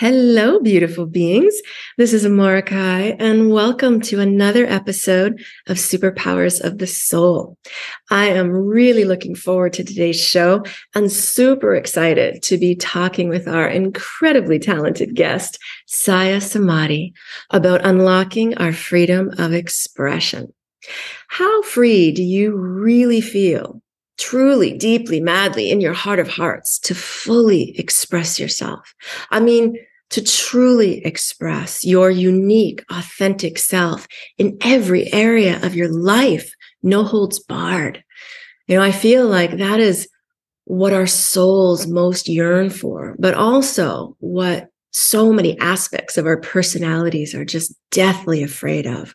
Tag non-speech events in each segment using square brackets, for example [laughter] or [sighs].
Hello, beautiful beings. This is Amorahki, and welcome to another episode of Superpowers of the Soul. I am really looking forward to today's show and super excited to be talking with our incredibly talented guest, Siah Samadhi, about unlocking our freedom of expression. How free do you really feel truly, deeply, madly in your heart of hearts to fully express yourself. I mean, to truly express your unique, authentic self in every area of your life, no holds barred. You know, I feel like that is what our souls most yearn for, but also what so many aspects of our personalities are just deathly afraid of.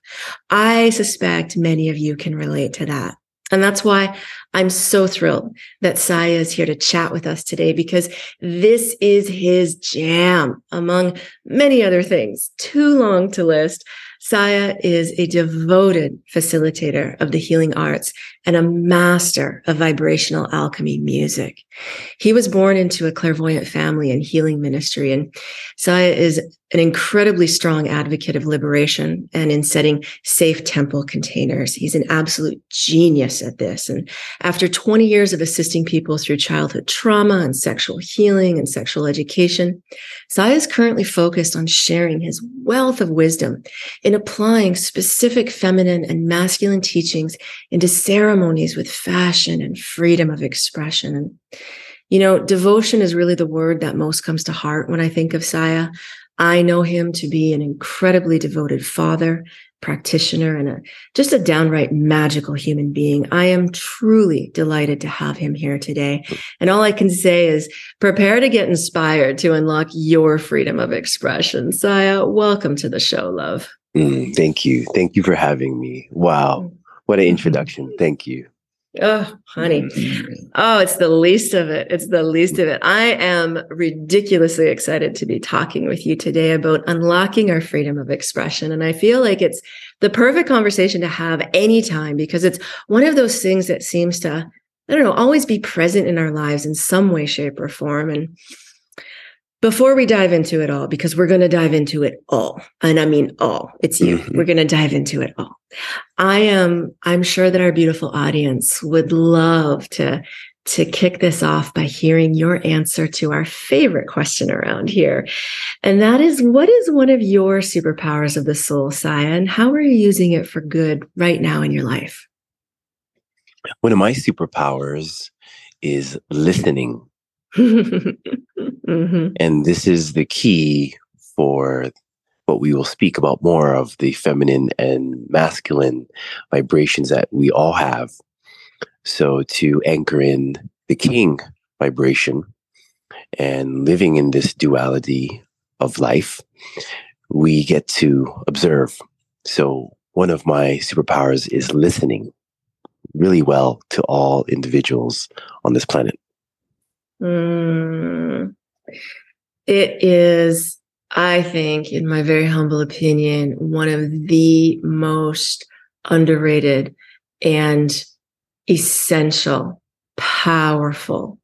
I suspect many of you can relate to that. And that's why I'm so thrilled that Siah is here to chat with us today because this is his jam, among many other things, too long to list. Siah is a devoted facilitator of the healing arts and a master of vibrational alchemy music. He was born into a clairvoyant family and healing ministry. And Siah is an incredibly strong advocate of liberation and in setting safe temple containers. He's an absolute genius at this. And after 20 years of assisting people through childhood trauma and sexual healing and sexual education, Siah is currently focused on sharing his wealth of wisdom in applying specific feminine and masculine teachings into ceremonies with fashion and freedom of expression. And, you know, devotion is really the word that most comes to heart when I think of Siah. I know him to be an incredibly devoted father, practitioner, and a, just a downright magical human being. I am truly delighted to have him here today. And all I can say is prepare to get inspired to unlock your freedom of expression. Siah, welcome to the show, love. Mm, thank you. Thank you for having me. Wow. What an introduction. Thank you. Oh, honey. Oh, it's the least of it. It's the least of it. I am ridiculously excited to be talking with you today about unlocking our freedom of expression. And I feel like it's the perfect conversation to have anytime because it's one of those things that seems to, I don't know, always be present in our lives in some way, shape, or form. And before we dive into it all, because we're going to dive into it all, and I mean all, it's you. Mm-hmm. We're going to dive into it all. I am, I'm sure that our beautiful audience would love to to kick this off by hearing your answer to our favorite question around here. And that is what is one of your superpowers of the soul, Siah, and how are you using it for good right now in your life? One of my superpowers is listening [laughs] mm-hmm. And this is the key for what we will speak about more of the feminine and masculine vibrations that we all have. So, to anchor in the king vibration and living in this duality of life, we get to observe. So, one of my superpowers is listening really well to all individuals on this planet. Mm, it is, I think, in my very humble opinion, one of the most underrated and essential, powerful,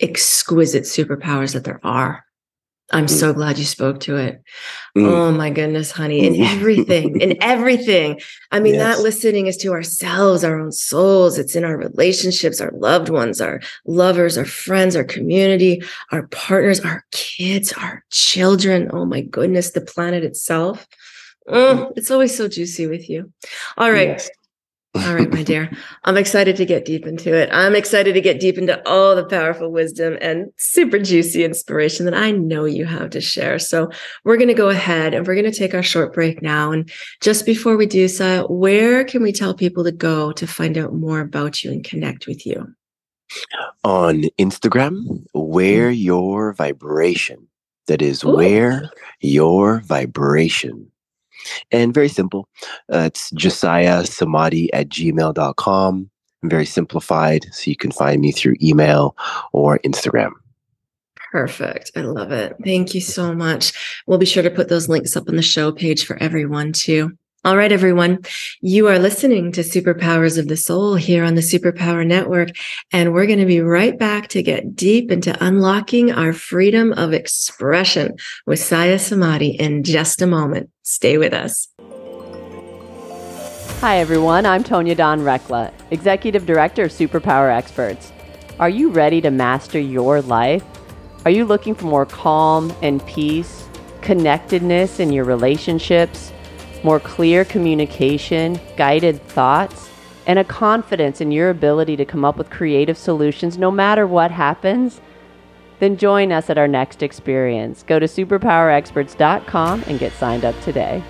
exquisite superpowers that there are. I'm so mm. glad you spoke to it. Mm. Oh my goodness, honey. In everything, in [laughs] everything. I mean, yes. that listening is to ourselves, our own souls. It's in our relationships, our loved ones, our lovers, our friends, our community, our partners, our kids, our children. Oh my goodness, the planet itself. Oh, it's always so juicy with you. All right. Yes. All right, my dear. I'm excited to get deep into it. I'm excited to get deep into all the powerful wisdom and super juicy inspiration that I know you have to share. So we're going to go ahead and we're going to take our short break now. And just before we do so, wear can we tell people to go to find out more about you and connect with you? On Instagram, wear mm. your vibration. That is Ooh. where your vibration. And very simple. Uh, it's Josiah Samadhi at gmail.com. Very simplified. So you can find me through email or Instagram. Perfect. I love it. Thank you so much. We'll be sure to put those links up on the show page for everyone too. All right, everyone. You are listening to Superpowers of the Soul here on the Superpower Network. And we're going to be right back to get deep into unlocking our freedom of expression with Siah Samadhi in just a moment. Stay with us. Hi, everyone. I'm Tonya Dawn Recla, Executive Director of Superpower Experts. Are you ready to master your life? Are you looking for more calm and peace, connectedness in your relationships? More clear communication, guided thoughts, and a confidence in your ability to come up with creative solutions no matter what happens, then join us at our next experience. Go to superpowerexperts.com and get signed up today.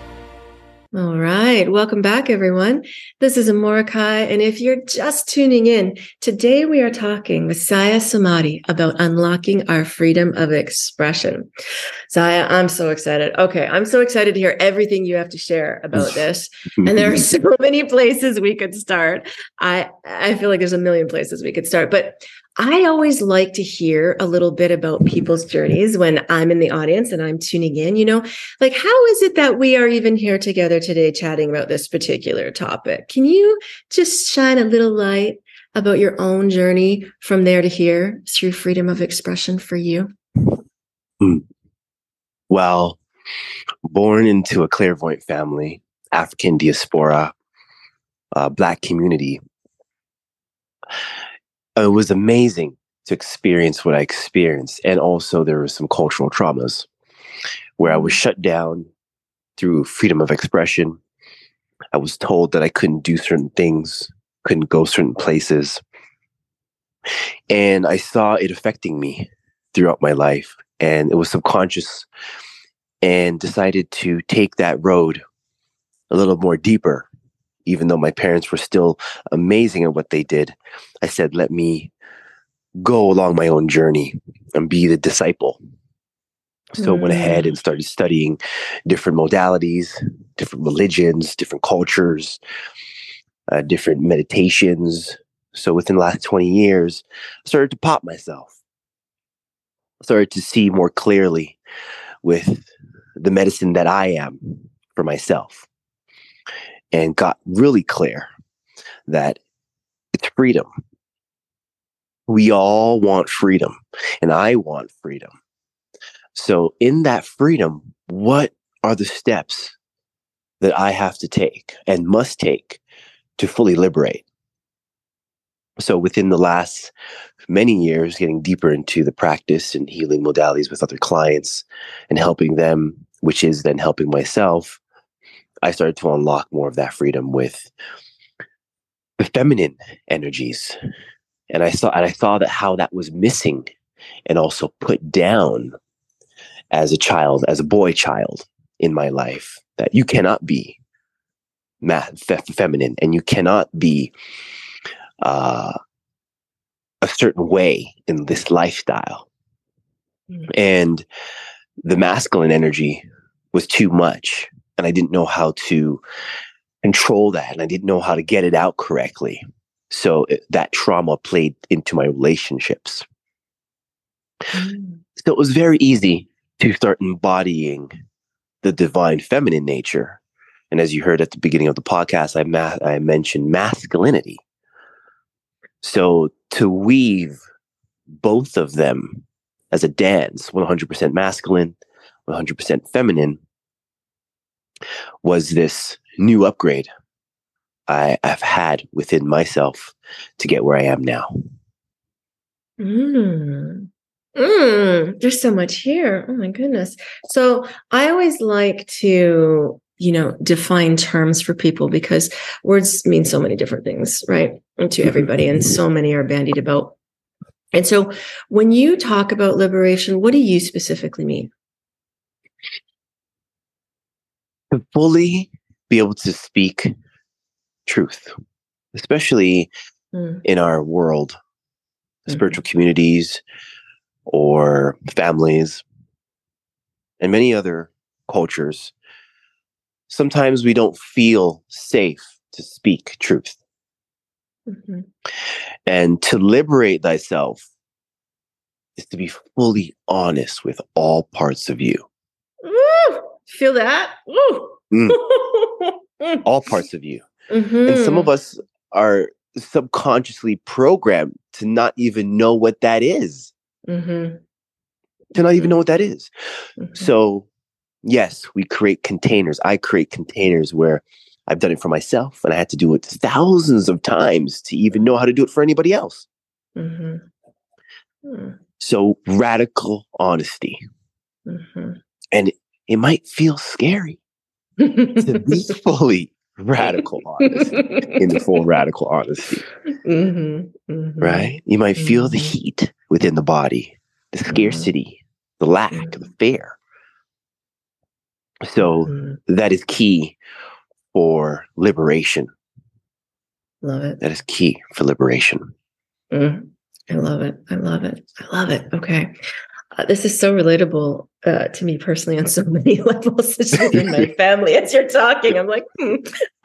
All right. Welcome back, everyone. This is Amorahki. And if you're just tuning in, today we are talking with Siah Samadhi about unlocking our freedom of expression. Siah, I'm so excited. Okay. I'm so excited to hear everything you have to share about [laughs] this. and there are so [laughs] many places we could start. I, I feel like there's a million places we could start, but I always like to hear a little bit about people's journeys when I'm in the audience and I'm tuning in. You know, like, how is it that we are even here together today chatting about this particular topic? Can you just shine a little light about your own journey from there to here through freedom of expression for you? Hmm. Well, born into a clairvoyant family, African diaspora, uh, Black community it was amazing to experience what I experienced. And also, there were some cultural traumas where I was mm. shut down through freedom of expression. I was told that I couldn't do certain things, couldn't go certain places. And I saw it affecting me throughout my life. And it was subconscious and decided to take that road a little more deeper even though my parents were still amazing at what they did, I said, let me go along my own journey and be the disciple. So mm. went ahead and mm. started studying different modalities, different religions, different cultures, uh, different meditations. So within the last 20 years, I started to pop myself. I started to see more clearly with the medicine that I am for myself and got really clear that it's freedom. We all want freedom, and I want freedom. So, in that freedom, what are the steps that I have to take and must take to fully liberate? So, within the last many years, getting deeper into the practice and healing modalities with other clients and helping them, which is then helping myself, I started to unlock more of that freedom with the feminine energies. And I saw and I saw that how that was missing and also put down as a child, as a boy child in my life, that you cannot be ma- fe- feminine and you cannot be uh, a certain way in this lifestyle. Mm. And the masculine energy was too much and I didn't know how to control that and I didn't know how to get it out correctly. So it, that trauma played into my relationships. Mm. So it was very easy to start embodying the divine feminine nature. And as you heard at the beginning of the podcast, I, ma- I mentioned masculinity. So to weave both of them as a dance, 100% masculine, 100% feminine, was this new upgrade I, have had within myself to get where I am now. Mm. Mm, there's so much here. Oh my goodness. So I always like to, you know, define terms for people because words mean so many different things, right? To everybody, and so many are bandied about. And so when you talk about liberation, what do you specifically mean? To fully be able to speak truth, especially mm. in our world, mm-hmm. spiritual communities or families and many other cultures. sometimes we don't feel safe to speak truth. Mm-hmm. And to liberate thyself is to be fully honest with all parts of you! Feel that? Mm. [laughs] all parts of you. And some of us are subconsciously programmed to not even know what that is, Mhm. to not even know what that is. Mhm. So, yes, we create containers. I create containers where I've done it for myself and I had to do it thousands of times to even know how to do it for anybody else. Mhm. Mm, So, radical honesty. mhm. And it might feel scary to [laughs] be fully radical honest in the full [laughs] radical honesty, Mhm, mhm. right? You might feel the Mhm. heat within the body, the Mhm. scarcity, the lack, the fear. So, Mhm. that is key for liberation. Love it. That is key for liberation. Mm, I love it. I love it. I love it. Okay. Uh, this is so relatable uh, to me personally on so [laughs] many levels, just within my [laughs] family. As you're talking, I'm like, hmm. [laughs]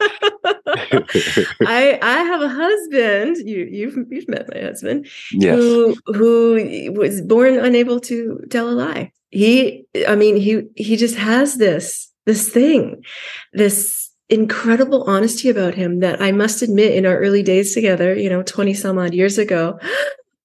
I I have a husband. You you've you've met my husband yes. who who was born unable to tell a lie. He, I mean, he he just has this this thing, this incredible honesty about him that I must admit, in our early days together, you know, twenty some odd years ago.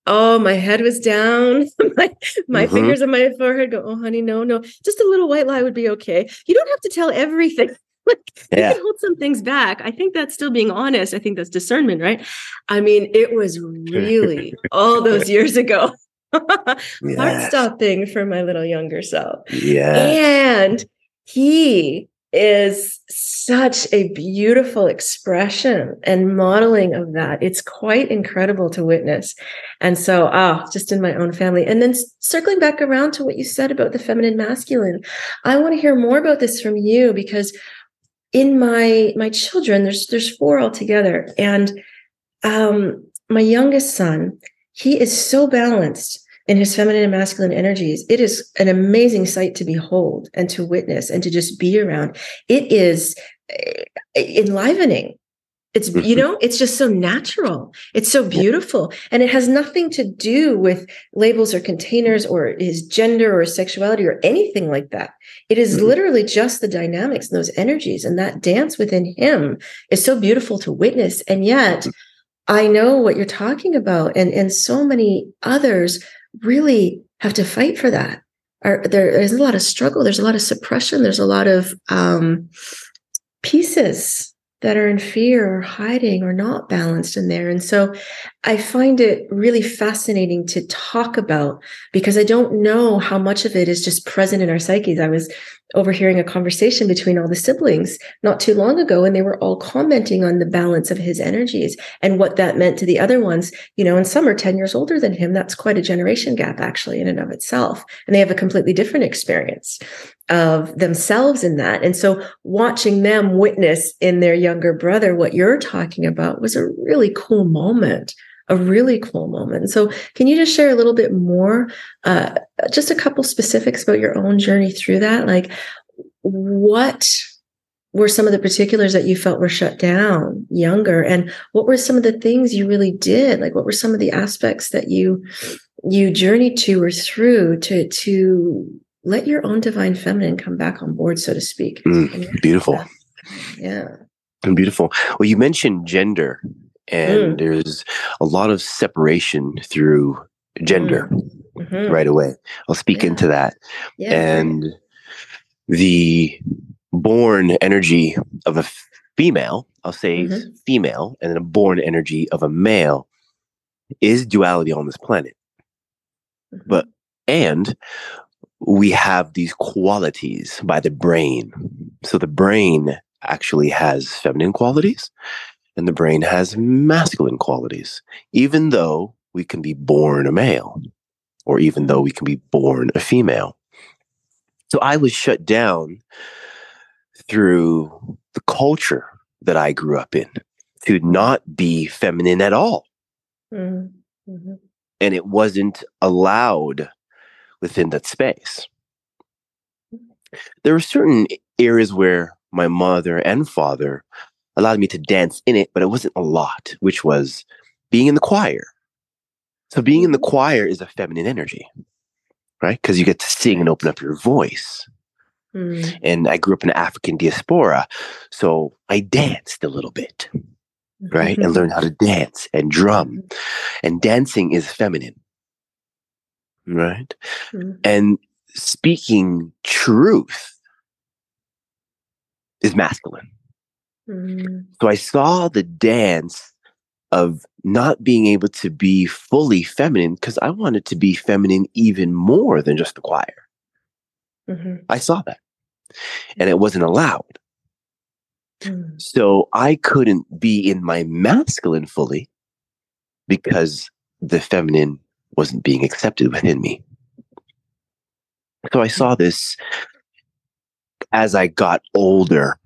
Oh, my head was down. [laughs] my my Mhm. fingers on my forehead go, oh, honey, no, no. Just a little white lie would be okay. You don't have to tell everything. [laughs] like Yeah. you can hold some things back. I think that's still being honest. I think that's discernment, right? I mean, it was really [laughs] all those years ago. Heart stopping for my little younger self. Yeah. And he is such a beautiful expression and modeling of that. It's quite incredible to witness. And so, ah, just in my own family. And then circling back around to what you said about the feminine masculine, I want to hear more about this from you because in my my children, there's there's four altogether, and um, my youngest son, he is so balanced in his feminine and masculine energies. It is an amazing sight to behold and to witness and to just be around. It is eh, enlivening. It's, you Mhm. know, it's just so natural. It's so beautiful. And it has nothing to do with labels or containers or his gender or sexuality or anything like that. It is Mhm. literally just the dynamics and those energies. And that dance within him is so beautiful to witness. And yet, I know what you're talking about. And, and so many others really have to fight for that. Are, there, there's a lot of struggle, there's a lot of suppression, there's a lot of um, pieces that are in fear or hiding or not balanced in there. And so I find it really fascinating to talk about because I don't know how much of it is just present in our psyches. I was overhearing a conversation between all the siblings not too long ago, and they were all commenting on the balance of his energies and what that meant to the other ones. You know, and some are 10 years older than him. That's quite a generation gap, actually, in and of itself. And they have a completely different experience of themselves in that. And so watching them witness in their younger brother what you're talking about was a really cool moment. A really cool moment. So, can you just share a little bit more, uh, just a couple specifics about your own journey through that? Like, what were some of the particulars that you felt were shut down younger, and what were some of the things you really did? Like, what were some of the aspects that you you journeyed to or through to to let your own divine feminine come back on board, so to speak? Mm, beautiful. Yeah. And beautiful. Well, you mentioned gender, and there's a lot of separation through gender Mhm. right away. I'll speak Yeah. into that. Yeah. and the born energy of a female, I'll say Mhm. female, and then a born energy of a male is duality on this planet. Mhm. but- And we have these qualities by the brain. So the brain actually has feminine qualities and the brain has masculine qualities, even though we can be born a male or even though we can be born a female. So I was shut down through the culture that I grew up in to not be feminine at all. Mhm. Mhm. And it wasn't allowed within that space. There were certain areas where my mother and father allowed me to dance in it, but it wasn't a lot, which was being in the choir. So being in the choir is a feminine energy, right? Because you get to sing and open up your voice. Mm, And I grew up in African diaspora, so I danced a little bit, right? And learned how to dance and drum. And dancing is feminine, right? Mm, And speaking truth is masculine. Mm, So I saw the dance of not being able to be fully feminine because I wanted to be feminine even more than just the choir. mhm, I saw that. And it wasn't allowed. mm, So I couldn't be in my masculine fully because the feminine wasn't being accepted within me. So I saw this as I got older,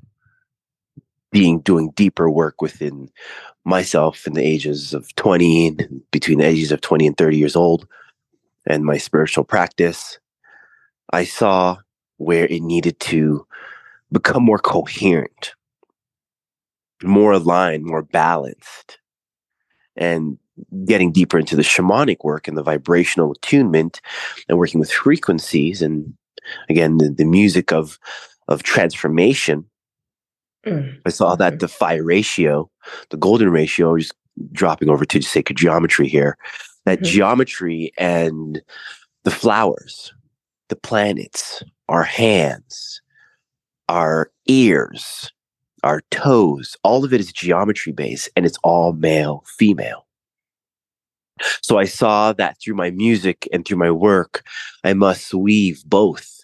being doing deeper work within myself in the ages of 20 between the ages of 20 and 30 years old and my spiritual practice. I saw where it needed to become more coherent more aligned, more balanced, and getting deeper into the shamanic work and the vibrational attunement and working with frequencies and again the, the music of of transformation. Mm, I saw that the phi ratio, the golden ratio, just dropping over to sacred geometry here, that Mhm. geometry and the flowers, the planets, our hands, our ears, our toes, all of it is geometry based and it's all male, female. So I saw that through my music and through my work, I must weave both.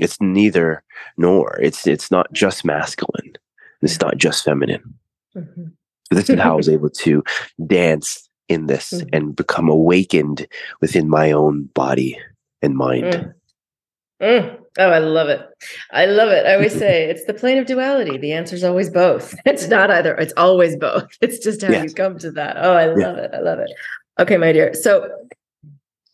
It's neither nor. It's it's not just masculine. It's not just feminine. mhm. So this is how I was [laughs] able to dance in this Mhm. and become awakened within my own body and mind. Mm. Mm. Oh, I love it. I love it. I always [laughs] say it's the plane of duality. The answer is always both. [laughs] It's not either, it's always both. It's just how you come to that. Oh, I Yeah. love it. I love it. Okay, my dear. So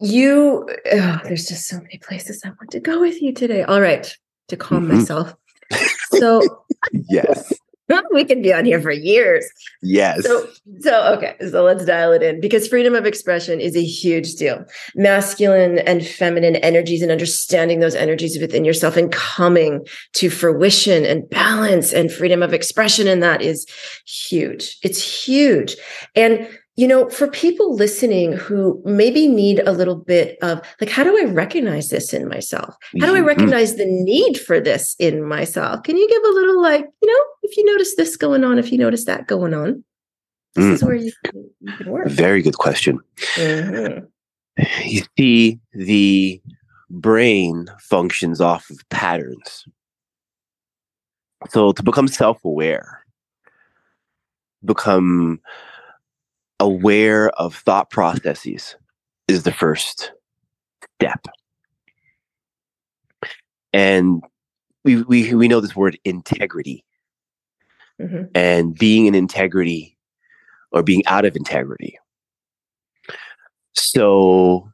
you, oh, there's just so many places I want to go with you today. All right, to calm Mhm. myself. [laughs] So Yes. [laughs] we can be on here for years. Yes. So, so okay, so let's dial it in because freedom of expression is a huge deal. Masculine and feminine energies and understanding those energies within yourself and coming to fruition and balance and freedom of expression and that is huge. It's huge. And you know, for people listening who maybe need a little bit of like, how do I recognize this in myself? How do I Mhm. recognize the need for this in myself? Can you give a little like, you know, if you notice this going on, if you notice that going on, this Mm. is where you can, you can work. Very good question. Mhm. [sighs] You see, the brain functions off of patterns. So to become self aware, become aware of thought processes is the first step. And we, we, we know this word integrity Mhm. and being in integrity or being out of integrity. So,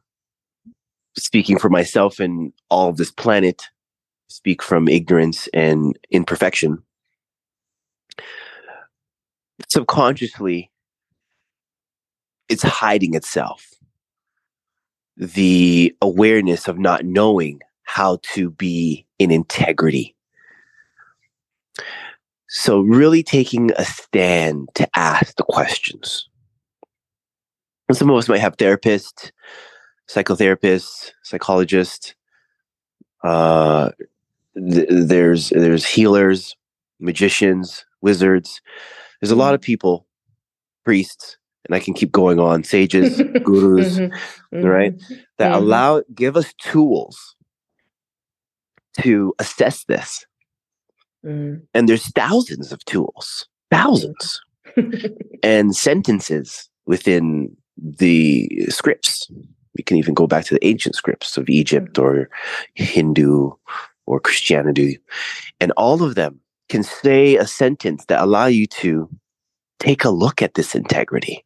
speaking for myself and all of this planet, speak from ignorance and imperfection. Subconsciously, it's hiding itself. The awareness of not knowing how to be in integrity. So, really taking a stand to ask the questions. And some of us might have therapists, psychotherapists, psychologists. Uh, th- there's there's healers, magicians, wizards. There's a lot of people, priests, and I can keep going on. Sages, [laughs] gurus, Mhm. right? Mhm. that Mhm. allow give us tools to assess this. Mhm. And there's thousands of tools, thousands, [laughs] and sentences within the scripts. We can even go back to the ancient scripts of Egypt or Hindu or Christianity. And all of them can say a sentence that allow you to take a look at this integrity.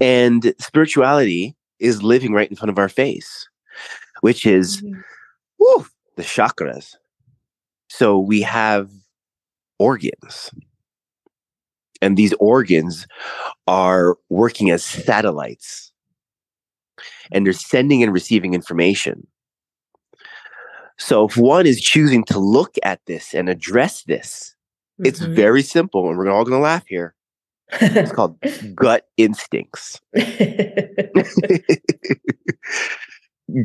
And spirituality is living right in front of our face, which is Mhm. whew, the chakras. So we have organs. And these organs are working as satellites. And they're sending and receiving information. So if one is choosing to look at this and address this, it's Mhm. very simple. And we're all going to laugh here. It's called gut instincts. [laughs]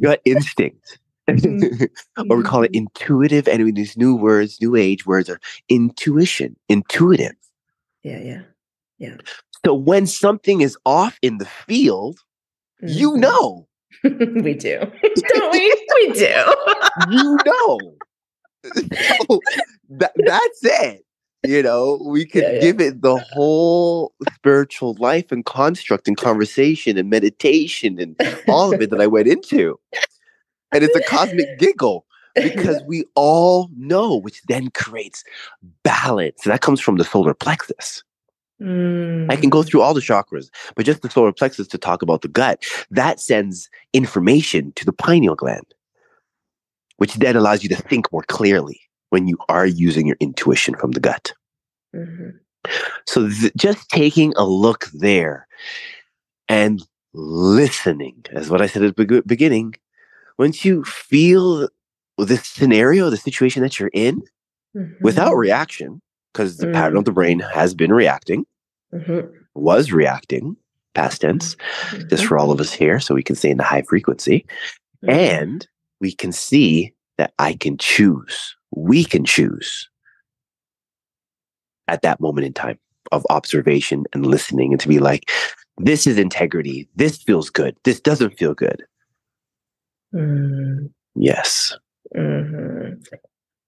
gut instinct. Mhm. or we call it intuitive. And these new words, new age words are intuition, intuitive. yeah, yeah. Yeah. So when something is off in the field, you Mhm. know, [laughs] we do, don't we? We do. [laughs] you know. So that, that's it. You know, we could Yeah, yeah. give it the whole spiritual life and construct and conversation and meditation and all of it that I went into. And it's a cosmic giggle [laughs] because we all know, which then creates balance. And that comes from the solar plexus. I can go Mm. through all the chakras, but just the solar plexus to talk about the gut, that sends information to the pineal gland, which then allows you to think more clearly when you are using your intuition from the gut. Mhm. So th- just taking a look there and listening, as what I said at the beg- beginning, once you feel this scenario, the situation that you're in, without Mhm. reaction, because the pattern of the brain has been reacting, Mhm. was reacting, past tense, just Mhm. for all of us here, so we can stay in the high frequency. Mhm. And we can see that I can choose, we can choose at that moment in time of observation and listening and to be like, this is integrity. This feels good. This doesn't feel good. Mm. Yes. Mhm.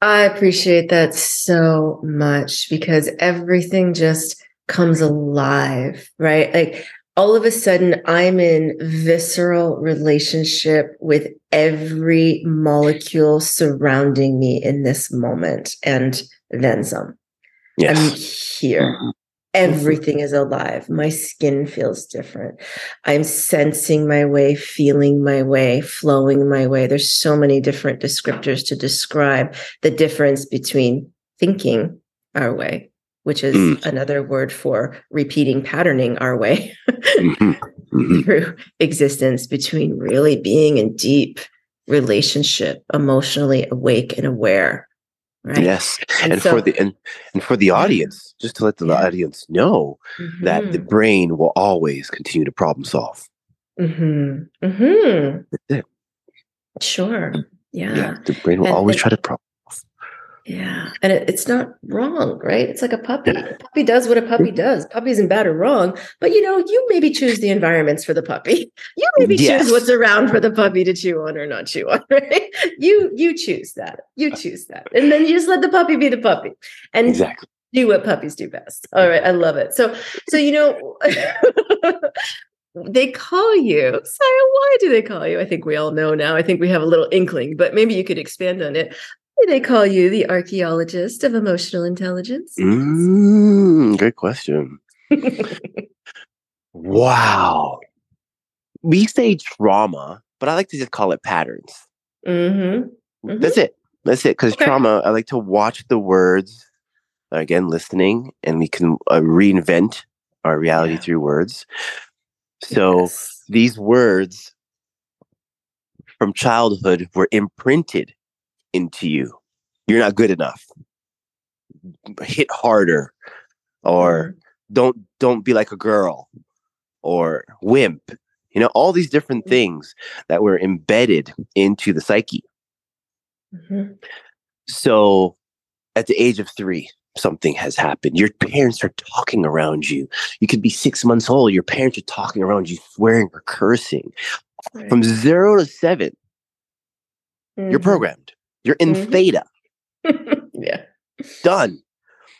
I appreciate that so much because everything just comes alive, right? Like all of a sudden, I'm in visceral relationship with every molecule surrounding me in this moment and then some. Yes. I'm here. Mm-hmm. Everything is alive. My skin feels different. I'm sensing my way, feeling my way, flowing my way. There's so many different descriptors to describe the difference between thinking our way, which is Mm. another word for repeating patterning our way Mhm. [laughs] Mhm. through existence, between really being in deep relationship, emotionally awake and aware. Right. Yes. And And, so- for the and, and for the audience, just to let the Yeah. audience know that the brain will always continue to problem solve. hmm hmm That's it. Sure. Yeah. Yeah. The brain will And- always and- try to problem. Yeah. And it, it's not wrong, right? It's like a puppy. A puppy does what a puppy does. Puppy isn't bad or wrong, but you know, you maybe choose the environments for the puppy. [laughs] You maybe Yes. choose what's around for the puppy to chew on or not chew on, [laughs] right? You you choose that. You uh, choose that. And then you just let the puppy be the puppy. And Exactly. do what puppies do best. All right, I love it. So, so you know, [laughs] they call you Sarah. Why do they call you? I think we all know now. I think we have a little inkling, but maybe you could expand on it. They call you the archaeologist of emotional intelligence? Mm, great question. [laughs] Wow. We say trauma, but I like to just call it patterns. mm-hmm. Mhm. That's it. That's it. Because Okay. trauma, I like to watch the words, again, listening, and we can uh, reinvent our reality Yeah. through words. So Yes. these words from childhood were imprinted into you. You're not good enough. Hit harder, or don't don't be like a girl, or wimp. You know all these different Mhm. things that were embedded into the psyche. Mhm. So at the age of three, something has happened. Your parents are talking around you. You could be six months old. Your parents are talking around you, swearing or cursing. Right. From zero to seven, you're Mhm. programmed. You're in Mhm. theta. [laughs] yeah. Done.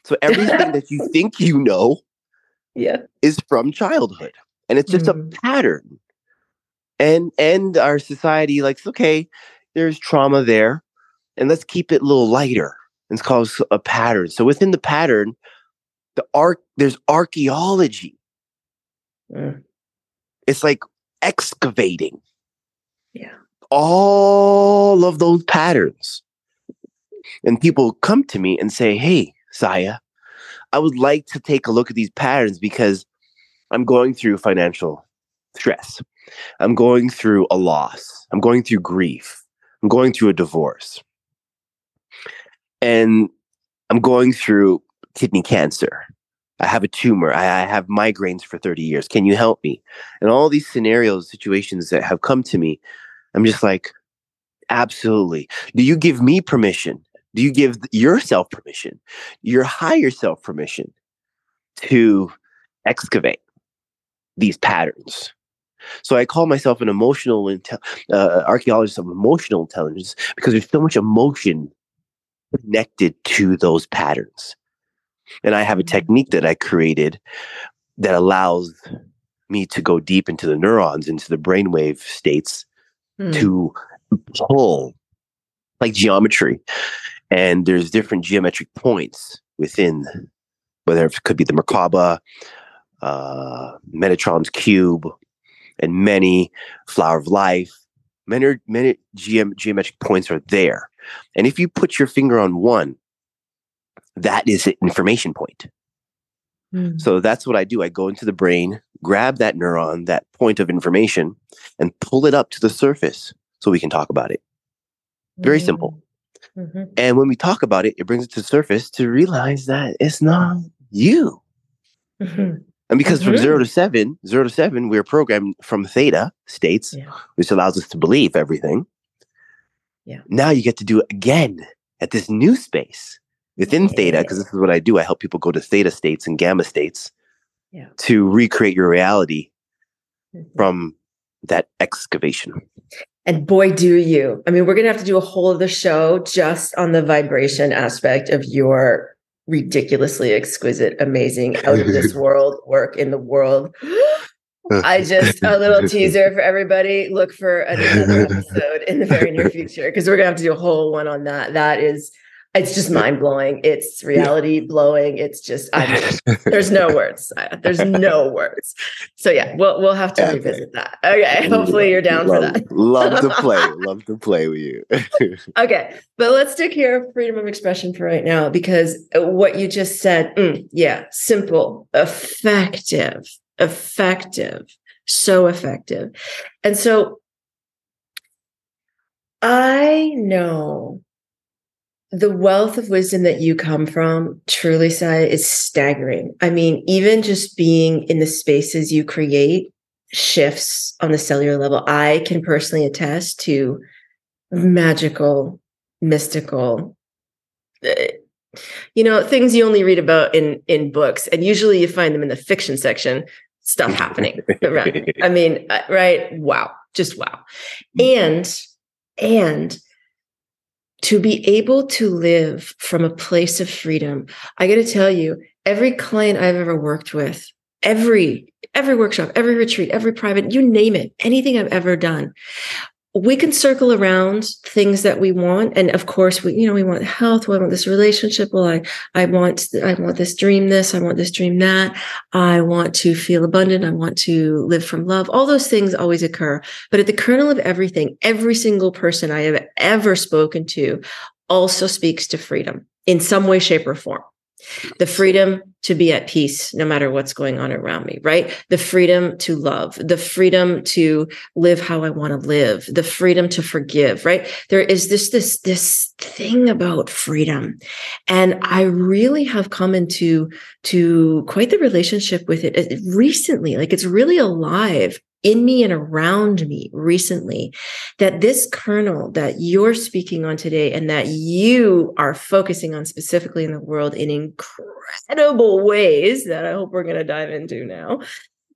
So everything that you [laughs] think you know Yeah. is from childhood. And it's just Mm. a pattern. And and our society likes, okay, there's trauma there. And let's keep it a little lighter. It's called a pattern. So within the pattern, the arc there's archaeology. Mm. It's like excavating. All of those patterns And people come to me and say, Hey, Siah, I would like to take a look at these patterns because I'm going through financial stress. I'm going through a loss. I'm going through grief. I'm going through a divorce. And I'm going through kidney cancer. I have a tumor. I, I, have migraines for 30 years. Can you help me? And all these scenarios, situations that have come to me, I'm just like, absolutely. Do you give me permission? Do you give yourself permission, your higher self permission to excavate these patterns? So I call myself an emotional inte- uh, archaeologist of emotional intelligence because there's so much emotion connected to those patterns. And I have a mm-hmm. technique that I created that allows me to go deep into the neurons, into the brainwave states hmm. to pull like geometry. And there's different geometric points within, whether it could be the Merkaba, uh, Metatron's cube, and many flower of life. Many, many geom- geometric points are there. And if you put your finger on one, that is an information point. Mm. So that's what I do. I go into the brain, grab that neuron, that point of information, and pull it up to the surface so we can talk about it. Very mm. simple. Mm-hmm. And when we talk about it, it brings it to the surface to realize that it's not you. Mm-hmm. And because mm-hmm. from zero to seven, zero to seven, we're programmed from theta states, yeah. which allows us to believe everything. Yeah. Now you get to do it again at this new space within yeah. theta, because this is what I do. I help people go to theta states and gamma states yeah. to recreate your reality mm-hmm. from that excavation. And boy, do you. I mean, we're going to have to do a whole other show just on the vibration aspect of your ridiculously exquisite, amazing, out of this world work in the world. [gasps] I just a little [laughs] teaser for everybody. Look for another [laughs] episode in the very near future because we're gonna have to do a whole one on that. That is it's just mind blowing. It's reality blowing. It's just I mean, [laughs] there's no words. There's no words. So yeah, we'll we'll have to revisit that. Okay. Hopefully you're down love, for that. love to [laughs] play. Love to play with you. [laughs] okay. But let's stick here freedom of expression for right now because what you just said, mm, yeah, simple, effective, effective, so effective. And so I know the wealth of wisdom that you come from, truly, Sai, is staggering. I mean, even just being in the spaces you create shifts on the cellular level. I can personally attest to magical, mystical, eh, you know, things you only read about in in books, and usually you find them in the fiction section. Stuff happening. [laughs] I mean, uh, right? Wow, just wow, and and to be able to live from a place of freedom. I got to tell you, every client I've ever worked with, every every workshop, every retreat, every private, you name it, anything I've ever done, we can circle around things that we want. And of course we you know we want health. We want this relationship. Well i i want i want this dream this i want this dream that. I want to feel abundant. I want to live from love. All those things always occur. But at the kernel of everything every single person i have ever spoken to also speaks to freedom in some way shape or form the freedom to be at peace no matter what's going on around me, right? The freedom to love, the freedom to live how I want to live, the freedom to forgive, right? There is this, this, this thing about freedom. And I really have come into to quite the relationship with it uh, recently. Like it's really alive in me and around me recently that this kernel that you're speaking on today and that you are focusing on specifically in the world in incredible ways that I hope we're going to dive into now.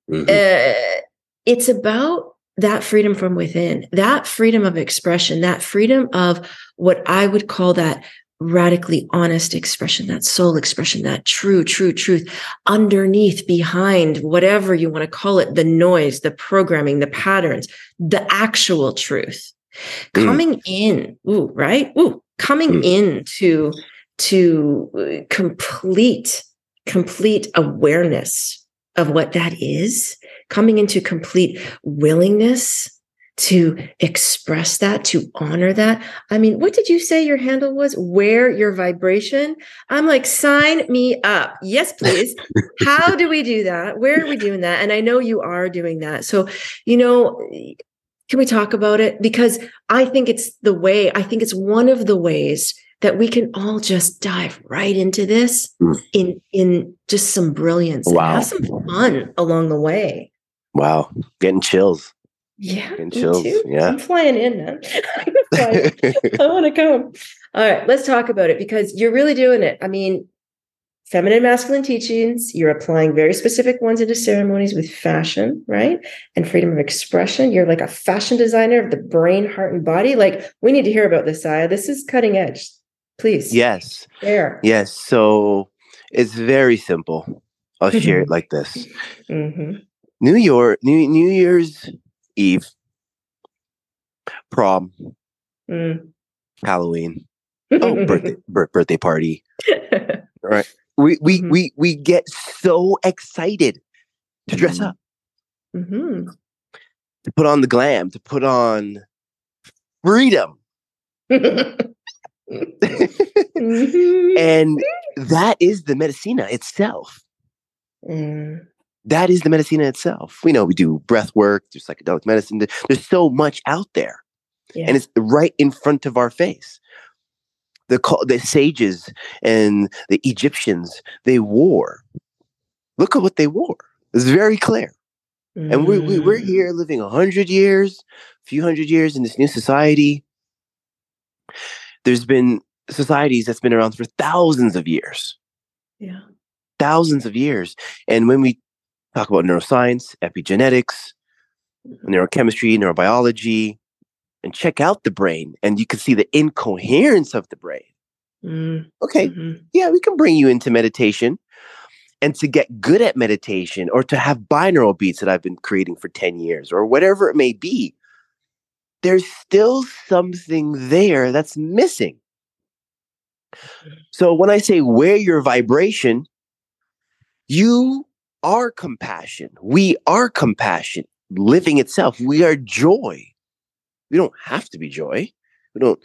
Mm-hmm. Uh, it's about that freedom from within, that freedom of expression, that freedom of what I would call that radically honest expression, that soul expression, that true, true truth underneath, behind whatever you want to call it, the noise, the programming, the patterns, the actual truth mm. coming in. Ooh, right? Ooh, coming mm. into to uh, complete, complete awareness of what that is, coming into complete willingness to express that, to honor that. I mean, what did you say your handle was? Wear your vibration. I'm like, sign me up. Yes, please. [laughs] How do we do that? Where are we doing that? And I know you are doing that. So, you know, can we talk about it? Because I think it's the way, I think it's one of the ways that we can all just dive right into this mm. in in just some brilliance wow. have some fun along the way. Wow. Getting chills. Yeah. Getting chills. Too. Yeah. I'm flying in, man. [laughs] I want to come. All right, let's talk about it because you're really doing it. I mean, feminine masculine teachings, you're applying very specific ones into ceremonies with fashion, right? And freedom of expression. You're like a fashion designer of the brain, heart, and body. Like, we need to hear about this, Siah. This is cutting edge. Please. Yes. There. Yes. So it's very simple. I'll share it like this. Mm-hmm. New York, New New Year's Eve, prom, Mm. Halloween, oh birthday [laughs] birthday party. [laughs] right. We we Mhm. we we get so excited to dress up, hmm to put on the glam, to put on freedom. Mhm. [laughs] and that is the medicina itself. Mm. That is the medicina itself. We know we do breath work, there's psychedelic medicine. There's so much out there, Yeah. and it's right in front of our face. The the sages and the Egyptians they wore. Look at what they wore. It's very clear. And we, we, we're Mm. here living a hundred years, a few hundred years in this new society. There's been societies that's been around for thousands of years, Yeah. thousands of years. And when we talk about neuroscience, epigenetics, neurochemistry, neurobiology, and check out the brain, and you can see the incoherence of the brain. Mm. Okay, Mhm. yeah, we can bring you into meditation. And to get good at meditation or to have binaural beats that I've been creating for 10 years or whatever it may be, there's still something there that's missing. So when I say wear your vibration, you are compassion. We are compassion, living itself. We are joy. We don't have to be joy. We don't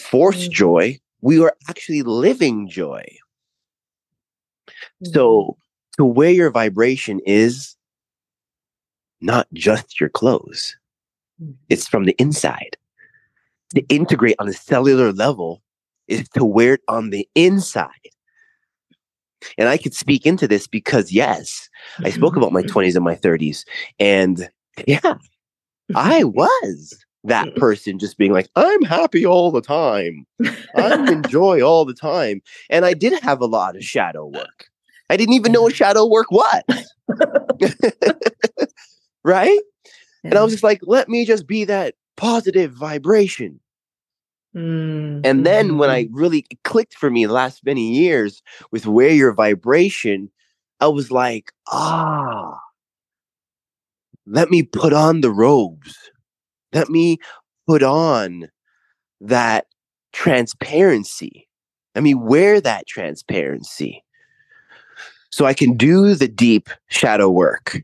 force Mm. joy. We are actually living joy. So to wear your vibration is not just your clothes. Mhm. It's from the inside. To integrate on a cellular level is to wear it on the inside. And I could speak into this because yes, I mm-hmm. spoke about my 20s and my 30s. And [laughs] yeah, I was that person just being like, I'm happy all the time. I'm in [laughs] joy all the time. And I did have a lot of shadow work. I didn't even know what shadow work was. [laughs] right? And I was just like, let me just be that positive vibration. Mm. And then when I Mhm. really clicked for me the last many years with wear your vibration, I was like, ah, let me put on the robes. Let me put on that transparency. Let me wear that transparency so I can do the deep shadow work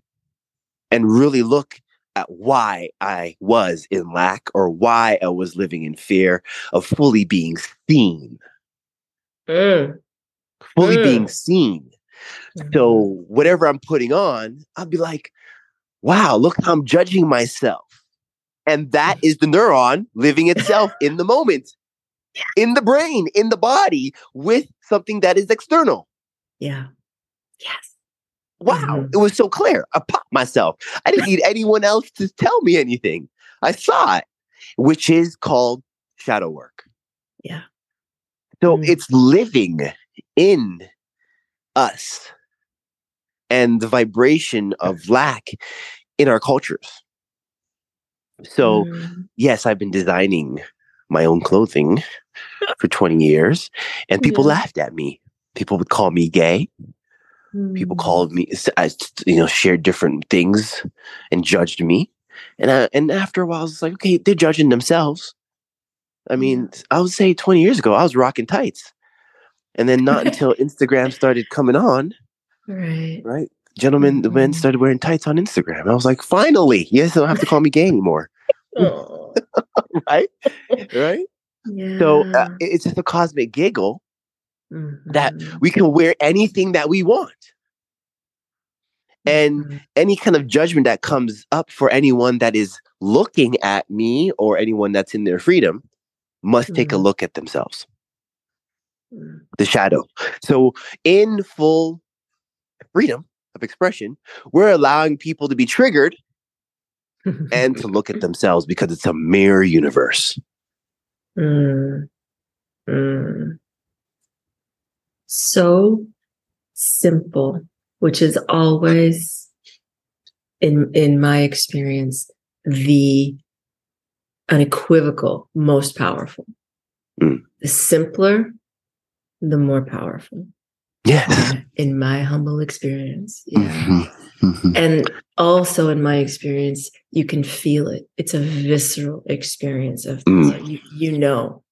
and really look why I was in lack or why I was living in fear of fully being seen, Mm. fully Mm. being seen. So whatever I'm putting on, I'll be like, wow, look how I'm judging myself. And that is the neuron living itself in the moment, in the brain, in the body, with something that is external. yeah. Yes. Wow, Mhm. it was so clear. I popped myself. I didn't need anyone else to tell me anything. I saw it, which is called shadow work. Yeah. So Mm. it's living in us and the vibration of lack in our cultures. So, Mm. yes, I've been designing my own clothing [laughs] for 20 years, and people Yeah. laughed at me. People would call me gay. People Mm. called me, s- I, s- you know, shared different things and judged me. And I, and after a while, I was like, okay, they're judging themselves. I mean, I would say 20 years ago, I was rocking tights. And then not [laughs] until Instagram started coming on, Right. right? Gentlemen, the men Mhm. started wearing tights on Instagram. I was like, finally, yes, they don't have to call me gay anymore. [laughs] Right? Right? yeah. So uh, it's just a cosmic giggle that Mhm. we can wear anything that we want. And Mhm. any kind of judgment that comes up for anyone that is looking at me or anyone that's in their freedom must take a Mhm. look at themselves, Mm. the shadow. So, in full freedom of expression, we're allowing people to be triggered and to look at [laughs] themselves because it's a mirror universe. Mm. Mm. So simple, which is always, in in my experience, the unequivocal most powerful. Mm. The simpler, the more powerful. Yes. [laughs] In my humble experience, yeah. Mhm. Mhm. and also in my experience you can feel it it's a visceral experience of Mm. you, you know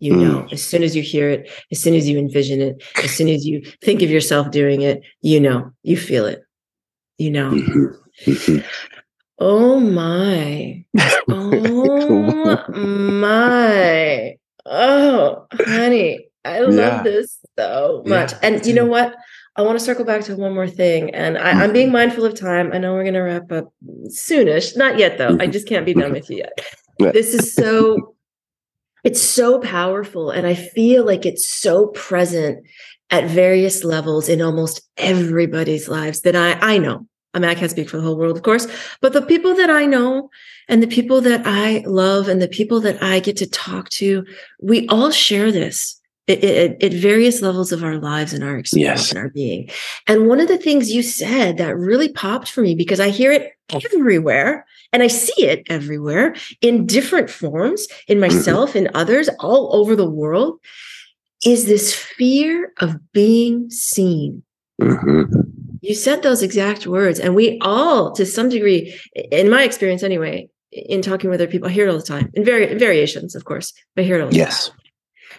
you Mm. know as soon as you hear it as soon as you envision it as soon as you think of yourself doing it you know you feel it you know? Mhm. Mhm. oh my. [laughs] Oh my. Oh honey i love Yeah. this so much. Yeah, and you know what? I want to circle back to one more thing and I, i'm being mindful of time. I know we're going to wrap up soonish. Not yet though. I just can't be done with you yet. This is so it's so powerful and i feel like it's so present at various levels in almost everybody's lives that i i know. I mean i can't speak for the whole world of course but the people that i know and the people that i love and the people that i get to talk to we all share this at, various levels of our lives and our experience Yes. and our being. And one of the things you said that really popped for me because i hear it oh. everywhere and i see it everywhere in different forms in Mm-hmm. myself in others all over the world is this fear of being seen. Mhm. you said those exact words and we all to some degree in my experience anyway in talking with other people i hear it all the time in vari- variations of course but I hear it all the time. Yes.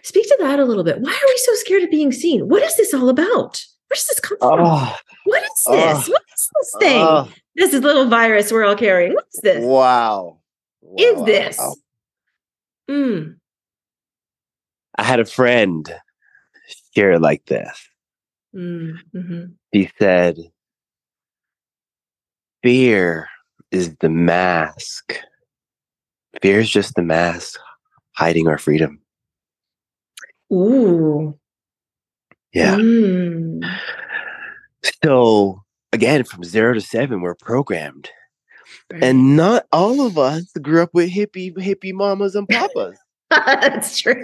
speak to that a little bit. Why are we so scared of being seen? What is this all about? Where does this come from? Oh, what is this? Oh, what is this thing? Oh, this is little virus we're all carrying what is this wow. is Wow, this wow. Mm, I had a friend share it like this. mm, mhm. He said, Fear is the mask. Fear is just the mask hiding our freedom. ooh Yeah. Mm. So, again, from zero to seven, we're programmed. And not all of us grew up with hippie, hippie mamas and [laughs] papas, that's true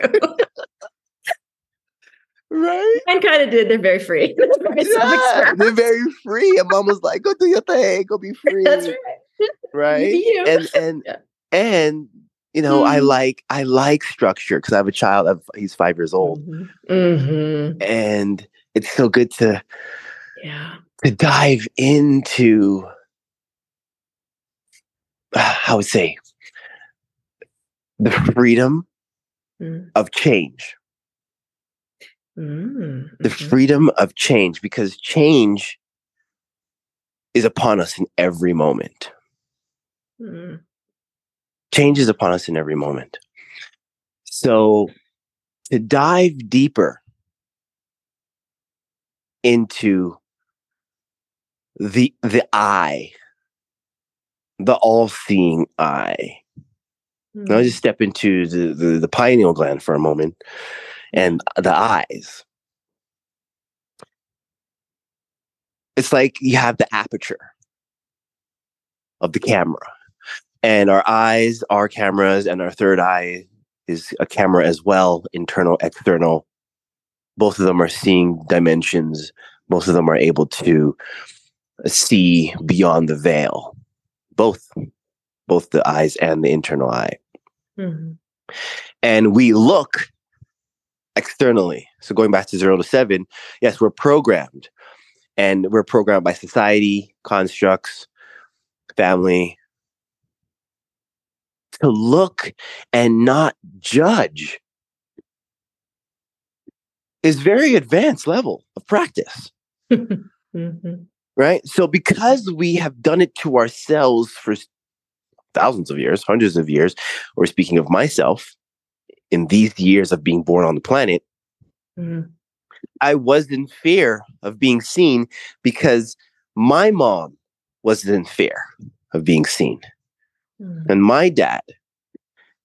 right? and kind of did. They're very free. [laughs] They're very Yeah, they're very free. And mama's like, go do your thing, go be [laughs] free. That's right. right you. and and Yeah. and you know i Mm. like i like structure because i have a child of he's five years old Mm-hmm. and it's so good to Yeah. To dive into uh, how would say the freedom Mm. of change Mm. the freedom of change because change is upon us in every moment Mm. change is upon us in every moment. So to dive deeper into the the eye, the all-seeing eye. Now Mm. just step into the, the, the pineal gland for a moment and the eyes. It's like you have the aperture of the camera. And our eyes are cameras, and our third eye is a camera as well, internal, external. Both of them are seeing dimensions. Both of them are able to see beyond the veil. Both, both the eyes and the internal eye Mhm. and we look externally. So going back to zero to seven, yes, we're programmed, and we're programmed by society, constructs, family to look and not judge is very advanced level of practice [laughs] Mhm. Right so because we have done it to ourselves for thousands of years, hundreds of years, or speaking of myself, in these years of being born on the planet, Mhm. I was in fear of being seen because my mom was in fear of being seen. Mhm. And my dad,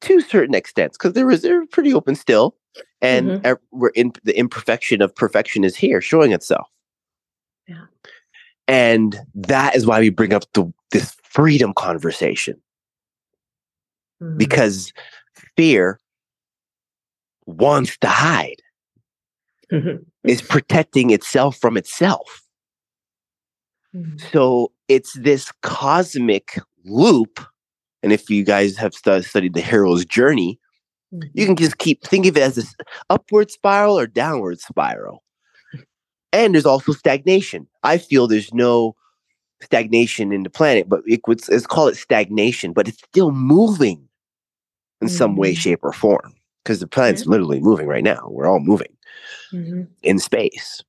to certain extents, because there was they're pretty open still, and Mhm. ev- we're in the imperfection of perfection is here, showing itself. Yeah. And that is why we bring up the this freedom conversation Mhm. because fear wants to hide, Mhm. is protecting itself from itself. Mhm. So it's this cosmic loop. And if you guys have stu- studied the hero's journey, you can just keep think of it as this upward spiral or downward spiral. And there's also stagnation. I feel there's no stagnation in the planet, but it would, let's call it stagnation, but it's still moving in some way, Mhm. shape, or form. Because the planet's literally moving right now. We're all moving Mhm. in space.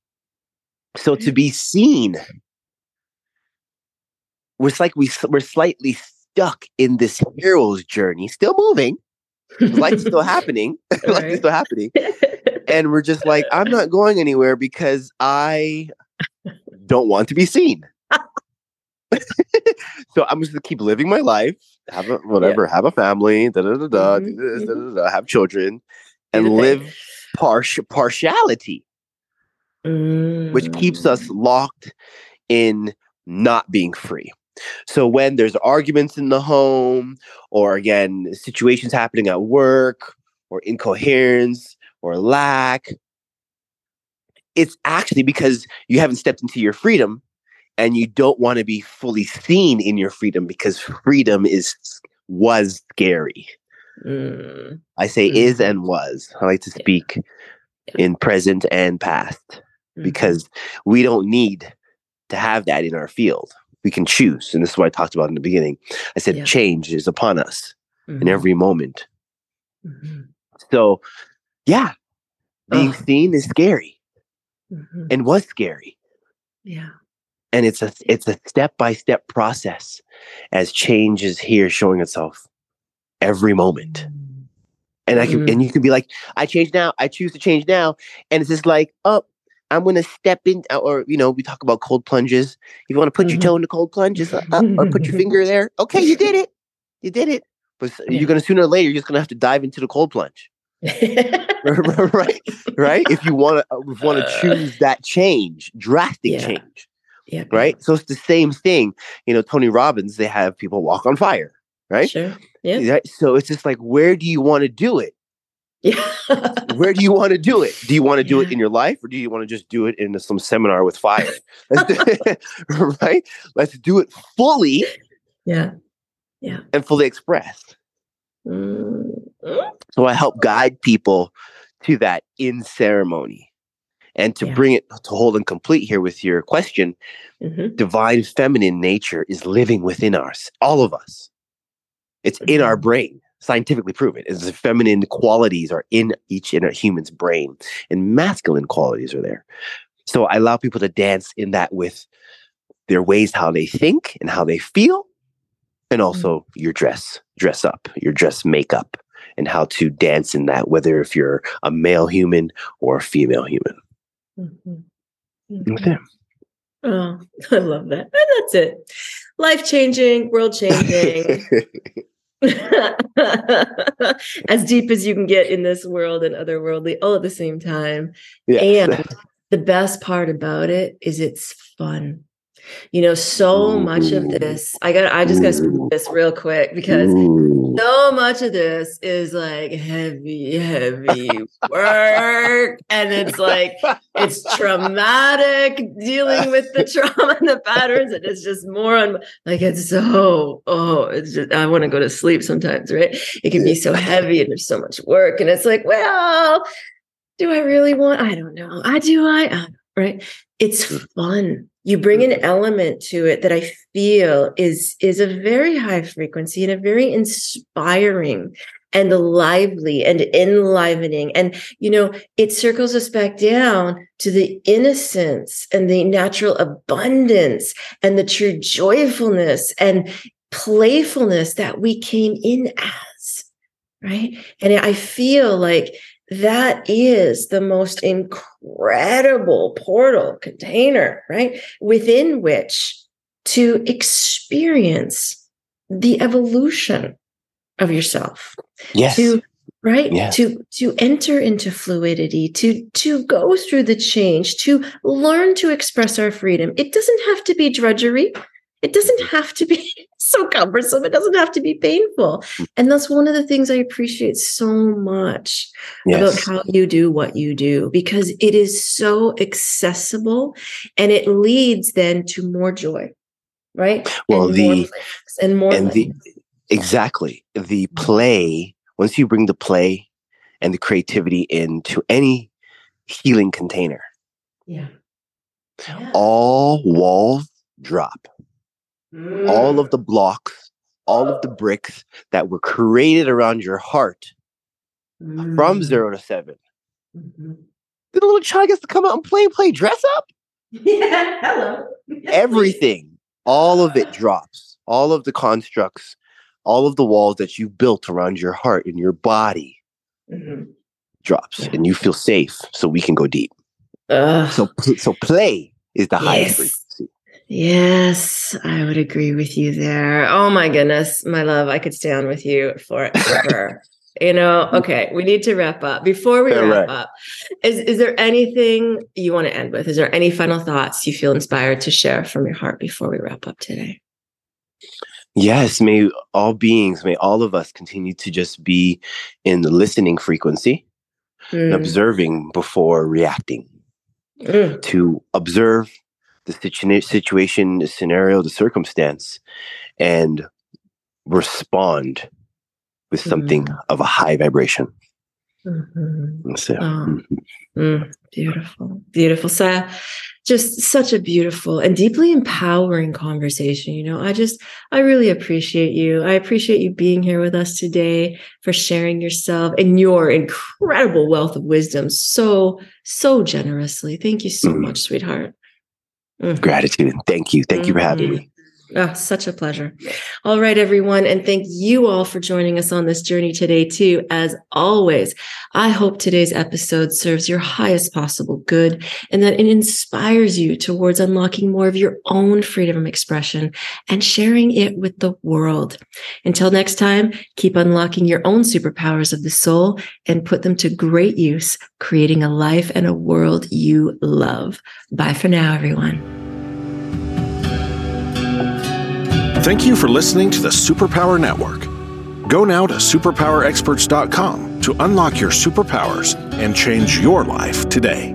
So to be seen, we're like we, we're slightly stuck in this hero's journey, still moving. Life's still happening. Life is still [laughs] happening. [laughs] [laughs] And we're just like, I'm not going anywhere because I don't want to be seen. [laughs] so I'm just gonna keep living my life, have a whatever, have a family, da da da da, do Mhm, this, da, da, da, have children, and live partial partiality, which keeps us Mm. locked in not being free. So when there's arguments in the home, or again, situations happening at work, or incoherence, or lack, it's actually because you haven't stepped into your freedom and you don't want to be fully seen in your freedom because freedom is was scary. Mm. I say is Mhm. and was. I like to speak Yeah. in present and past Mhm. because we don't need to have that in our field. We can choose. And this is what I talked about in the beginning. I said Yeah. change is upon us in Mhm. every moment. Mhm. So, yeah, being Ugh. seen is scary Mhm. and was scary. Yeah. And it's a it's a step by step process as change is here showing itself every moment. Mm. And I can Mm. and you can be like, I change now, I choose to change now. And it's just like, oh, I'm gonna step in or you know, we talk about cold plunges. If you want to put your Mhm. toe in the cold plunge, just, uh, uh, or put your finger [laughs] there. Okay, you did it. You did it. But Yeah. you're gonna sooner or later, you're just gonna have to dive into the cold plunge. [laughs] right? Right? If you wanna uh, want to choose that change, drastic Yeah. change, yeah. right? So it's the same thing. You know, Tony Robbins, they have people walk on fire, right? Sure. Yeah. Right? So it's just like, where do you want to do it? Yeah. [laughs] Where do you want to do it? Do you want to do it in your life, or do you want to just do it in some seminar with fire? [laughs] Right? Let's do it fully Yeah. yeah. and fully expressed. Mm. So I help guide people to that in ceremony, and to Yeah. bring it to hold and complete here with your question. Mhm. Divine feminine nature is living within us, all of us. It's in our Mhm. brain, scientifically proven. Is the feminine qualities are in each in a human's brain, and masculine qualities are there. So I allow people to dance in that with their ways, how they think and how they feel, and also your dress, dress up, your dress makeup, and how to dance in that, whether if you're a male human or a female human. Mhm. Okay. Oh, [laughs] I love that. And that's it. Life changing, world changing. [laughs] [laughs] as deep as you can get in this world and otherworldly all at the same time. And the best part about it is it's fun. You know, so much of this, I got I just gotta speak this real quick because. So much of this is like heavy, heavy work. And it's like it's traumatic dealing with the [laughs] trauma and the patterns. And it's just more on like it's so oh, it's just I want to go to sleep sometimes, right? It can be so heavy and there's so much work. And it's like, well, do I really want? I don't know. I do I, I right? It's mm. fun. You bring an mm-hmm. element to it that I feel is is a very high frequency and a very inspiring and lively and enlivening. And you know, it circles us back down to the innocence and the natural abundance and the true joyfulness and playfulness that we came in as, right? And I feel like that is the most incredible portal container, right? Within which to experience the evolution of yourself. Yes. To right Yeah. to to enter into fluidity to to go through the change to learn to express our freedom it doesn't have to be drudgery it doesn't mm-hmm. have to be [laughs] so cumbersome. It doesn't have to be painful. Mm. And that's one of the things i appreciate so much about how you do what you do because it is so accessible and it leads then to more joy right? Well, and the- and more and the exactly the mm-hmm. play once you bring the play and the creativity into any healing container yeah. Yeah. all walls drop all Mm. of the blocks all of the bricks that were created around your heart from Mm. zero to seven Mhm. the little child gets to come out and play play dress up Yeah, [laughs] hello. everything all of it [laughs] drops all of the constructs all of the walls that you built around your heart and your body Mhm. drops Yeah. and you feel safe so we can go deep Ugh. so so play is the highest Yes. frequency Yes, I would agree with you there. Oh my goodness, my love, I could stay on with you forever. you know, okay, we need to wrap up. Before we wrap right. up, is is there anything you want to end with? Is there any final thoughts you feel inspired to share from your heart before we wrap up today? yes may all beings may all of us continue to just be in the listening frequency and Mm, observing before reacting mm, to observe the situ- situation the scenario the circumstance and respond with something of a high vibration mhm. So, Oh. mhm. Mm, beautiful, beautiful. So, just such a beautiful and deeply empowering conversation. You know, I just, I really appreciate you. I appreciate you being here with us today for sharing yourself and your incredible wealth of wisdom so, so generously. Thank you so Mm. much, sweetheart. Mm. gratitude thank you thank you for having Mhm. me Oh, such a pleasure. All right, everyone. And thank you all for joining us on this journey today, too. As always, I hope today's episode serves your highest possible good and that it inspires you towards unlocking more of your own freedom of expression and sharing it with the world. Until next time, keep unlocking your own superpowers of the soul and put them to great use, creating a life and a world you love. Bye for now, everyone. Thank you for listening to the Superpower Network. Go now to superpowerexperts.com to unlock your superpowers and change your life today.